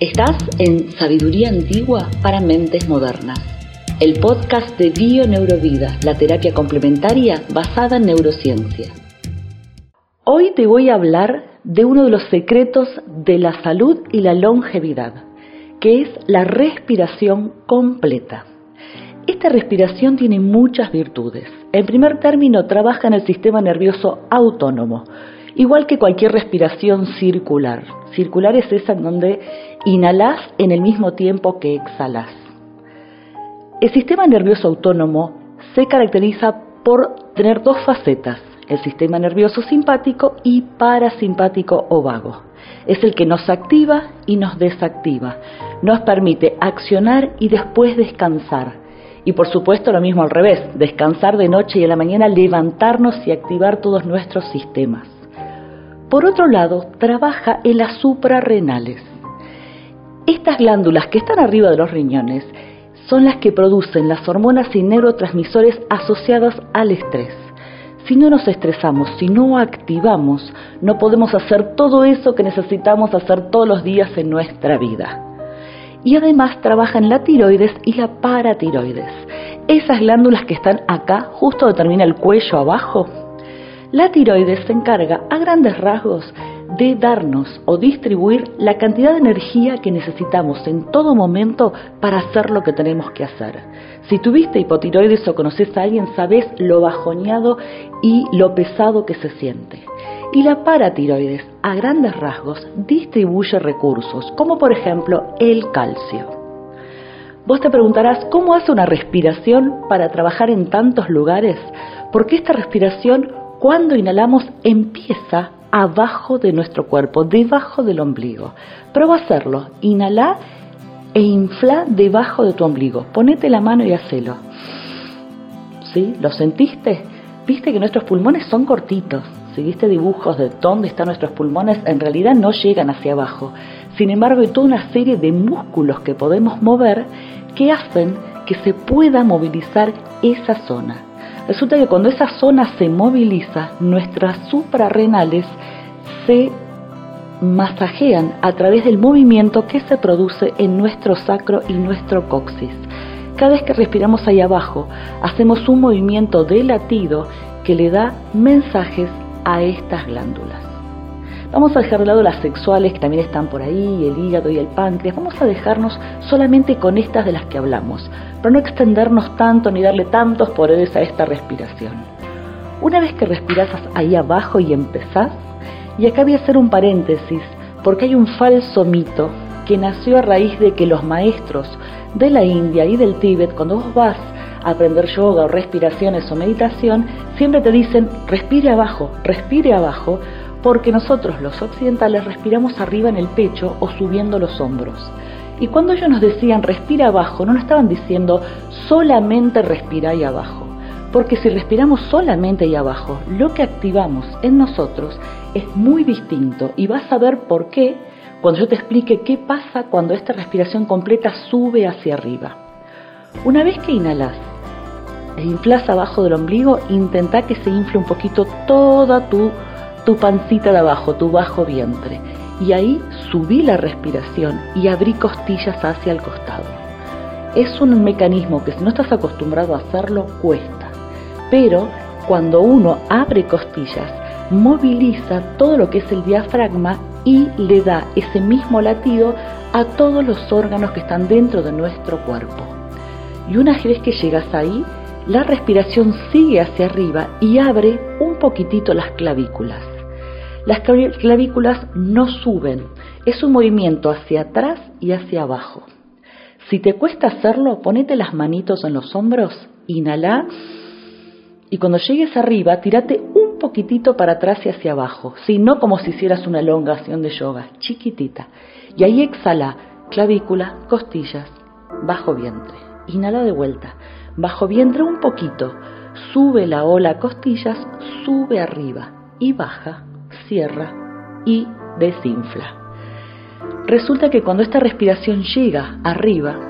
Estás en Sabiduría Antigua para Mentes Modernas, el podcast de Bio Neurovida, la terapia complementaria basada en neurociencia. Hoy te voy a hablar de uno de los secretos de la salud y la longevidad, que es la respiración completa. Esta respiración tiene muchas virtudes. En primer término, trabaja en el sistema nervioso autónomo, igual que cualquier respiración circular. Circular es esa en donde inhalas en el mismo tiempo que exhalas. El sistema nervioso autónomo se caracteriza por tener dos facetas, el sistema nervioso simpático y parasimpático o vago. Es el que nos activa y nos desactiva, nos permite accionar y después descansar y por supuesto lo mismo al revés, descansar de noche y en la mañana levantarnos y activar todos nuestros sistemas. Por otro lado, trabaja en las suprarrenales. Estas glándulas que están arriba de los riñones son las que producen las hormonas y neurotransmisores asociadas al estrés. Si no nos estresamos, si no activamos, no podemos hacer todo eso que necesitamos hacer todos los días en nuestra vida y además trabaja la tiroides y la paratiroides. Esas glándulas que están acá, justo donde termina el cuello abajo. La tiroides se encarga a grandes rasgos de darnos o distribuir la cantidad de energía que necesitamos en todo momento para hacer lo que tenemos que hacer. Si tuviste hipotiroides o conoces a alguien, sabes lo bajoneado y lo pesado que se siente. Y la paratiroides, a grandes rasgos, distribuye recursos, como por ejemplo el calcio. Vos te preguntarás, ¿cómo hace una respiración para trabajar en tantos lugares? Porque esta respiración, cuando inhalamos, empieza abajo de nuestro cuerpo, debajo del ombligo. Prueba a hacerlo. Inhala e infla debajo de tu ombligo. Ponete la mano y hacelo. ¿Sí? ¿Lo sentiste? Viste que nuestros pulmones son cortitos si dibujos de dónde están nuestros pulmones, en realidad no llegan hacia abajo. Sin embargo, hay toda una serie de músculos que podemos mover que hacen que se pueda movilizar esa zona. Resulta que cuando esa zona se moviliza, nuestras suprarrenales se masajean a través del movimiento que se produce en nuestro sacro y nuestro coxis. Cada vez que respiramos ahí abajo, hacemos un movimiento de latido que le da mensajes a estas glándulas. Vamos a dejar de lado las sexuales que también están por ahí, el hígado y el páncreas. Vamos a dejarnos solamente con estas de las que hablamos, para no extendernos tanto ni darle tantos poderes a esta respiración. Una vez que respiras ahí abajo y empezás, y acá voy a hacer un paréntesis, porque hay un falso mito que nació a raíz de que los maestros de la India y del Tíbet, cuando vos vas aprender yoga o respiraciones o meditación, siempre te dicen respire abajo, respire abajo, porque nosotros los occidentales respiramos arriba en el pecho o subiendo los hombros. Y cuando ellos nos decían respira abajo, no nos estaban diciendo solamente respira ahí abajo. Porque si respiramos solamente ahí abajo, lo que activamos en nosotros es muy distinto y vas a ver por qué cuando yo te explique qué pasa cuando esta respiración completa sube hacia arriba. Una vez que inhalas e inflas abajo del ombligo, intenta que se infle un poquito toda tu, tu pancita de abajo, tu bajo vientre. Y ahí subí la respiración y abrí costillas hacia el costado. Es un mecanismo que si no estás acostumbrado a hacerlo, cuesta. Pero cuando uno abre costillas, moviliza todo lo que es el diafragma y le da ese mismo latido a todos los órganos que están dentro de nuestro cuerpo. Y una vez que llegas ahí, la respiración sigue hacia arriba y abre un poquitito las clavículas. Las clavículas no suben, es un movimiento hacia atrás y hacia abajo. Si te cuesta hacerlo, ponete las manitos en los hombros, inhala y cuando llegues arriba, tírate un poquitito para atrás y hacia abajo, si no como si hicieras una elongación de yoga, chiquitita. Y ahí exhala, clavícula, costillas, bajo vientre. Inhala de vuelta bajo vientre un poquito, sube la ola costillas, sube arriba y baja, cierra y desinfla. Resulta que cuando esta respiración llega arriba,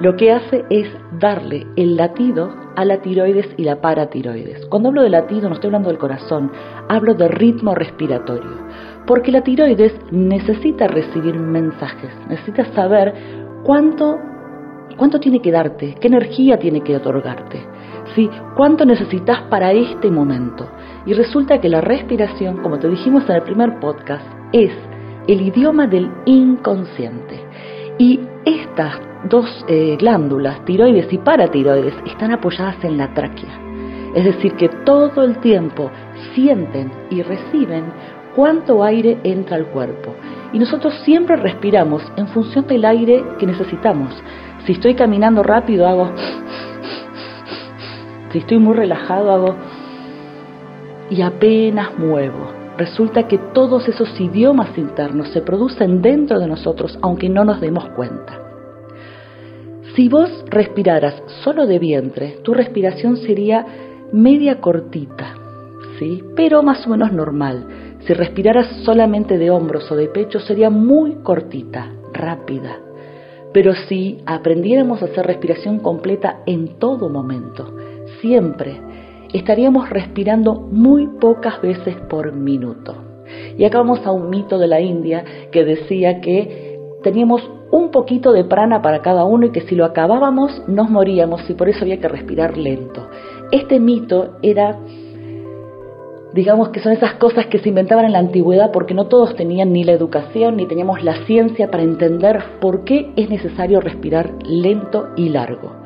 lo que hace es darle el latido a la tiroides y la paratiroides. Cuando hablo de latido no estoy hablando del corazón, hablo de ritmo respiratorio, Porque la tiroides necesita recibir mensajes, necesita saber cuánto, cuánto tiene que darte, qué energía tiene que otorgarte, ¿sí? cuánto necesitas para este momento. Y resulta que la respiración, como te dijimos en el primer podcast, es el idioma del inconsciente. Y estas dos eh, glándulas, tiroides y paratiroides, están apoyadas en la tráquea. Es decir, que todo el tiempo sienten y reciben cuánto aire entra al cuerpo. Y nosotros siempre respiramos en función del aire que necesitamos. Si estoy caminando rápido hago... Si estoy muy relajado hago... Y apenas muevo. Resulta que todos esos idiomas internos se producen dentro de nosotros aunque no nos demos cuenta. Si vos respiraras solo de vientre, tu respiración sería media cortita, ¿sí? Pero más o menos normal. Si respiraras solamente de hombros o de pecho sería muy cortita, rápida. Pero si aprendiéramos a hacer respiración completa en todo momento, siempre, estaríamos respirando muy pocas veces por minuto. Y acá vamos a un mito de la India que decía que teníamos un poquito de prana para cada uno y que si lo acabábamos nos moríamos y por eso había que respirar lento. Este mito era, digamos que son esas cosas que se inventaban en la antigüedad porque no todos tenían ni la educación ni teníamos la ciencia para entender por qué es necesario respirar lento y largo.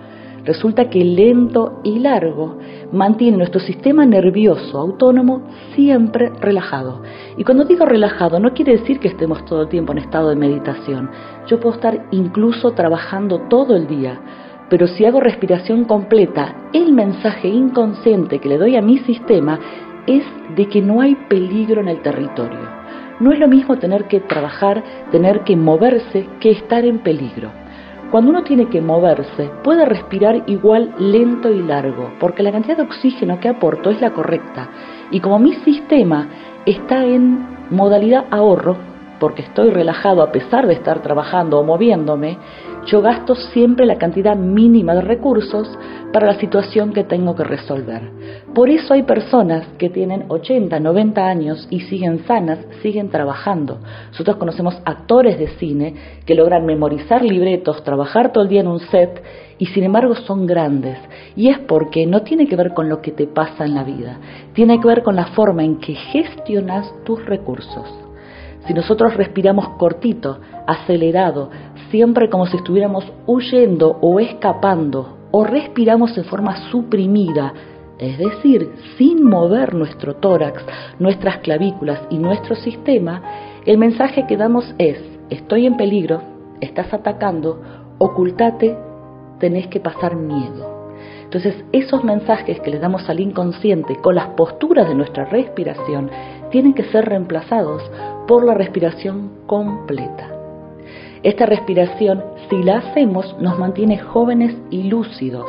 Resulta que lento y largo mantiene nuestro sistema nervioso autónomo siempre relajado. Y cuando digo relajado no quiere decir que estemos todo el tiempo en estado de meditación. Yo puedo estar incluso trabajando todo el día, pero si hago respiración completa, el mensaje inconsciente que le doy a mi sistema es de que no hay peligro en el territorio. No es lo mismo tener que trabajar, tener que moverse, que estar en peligro. Cuando uno tiene que moverse, puede respirar igual lento y largo, porque la cantidad de oxígeno que aporto es la correcta. Y como mi sistema está en modalidad ahorro, porque estoy relajado a pesar de estar trabajando o moviéndome, yo gasto siempre la cantidad mínima de recursos para la situación que tengo que resolver. Por eso hay personas que tienen 80, 90 años y siguen sanas, siguen trabajando. Nosotros conocemos actores de cine que logran memorizar libretos, trabajar todo el día en un set y sin embargo son grandes. Y es porque no tiene que ver con lo que te pasa en la vida, tiene que ver con la forma en que gestionas tus recursos. Si nosotros respiramos cortito, acelerado, siempre como si estuviéramos huyendo o escapando, o respiramos en forma suprimida, es decir, sin mover nuestro tórax, nuestras clavículas y nuestro sistema, el mensaje que damos es, estoy en peligro, estás atacando, ocultate, tenés que pasar miedo. Entonces, esos mensajes que le damos al inconsciente con las posturas de nuestra respiración tienen que ser reemplazados por la respiración completa. Esta respiración, si la hacemos, nos mantiene jóvenes y lúcidos,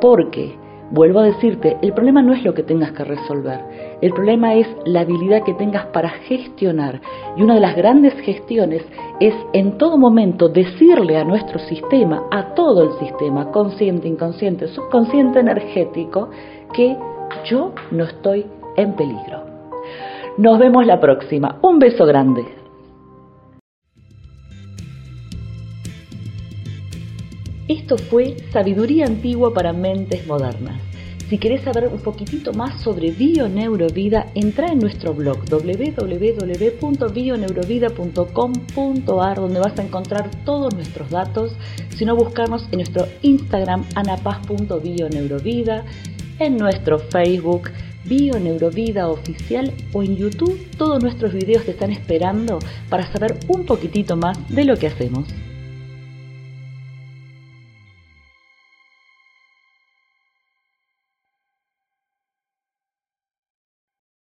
porque, vuelvo a decirte, el problema no es lo que tengas que resolver, el problema es la habilidad que tengas para gestionar. Y una de las grandes gestiones es en todo momento decirle a nuestro sistema, a todo el sistema, consciente, inconsciente, subconsciente, energético, que yo no estoy en peligro. Nos vemos la próxima. Un beso grande. Esto fue Sabiduría Antigua para Mentes Modernas. Si querés saber un poquitito más sobre Bioneurovida, entra en nuestro blog www.bioneurovida.com.ar donde vas a encontrar todos nuestros datos, si no buscarnos en nuestro Instagram anapaz.bioneurovida, en nuestro Facebook Bioneurovida Oficial o en YouTube todos nuestros videos te están esperando para saber un poquitito más de lo que hacemos.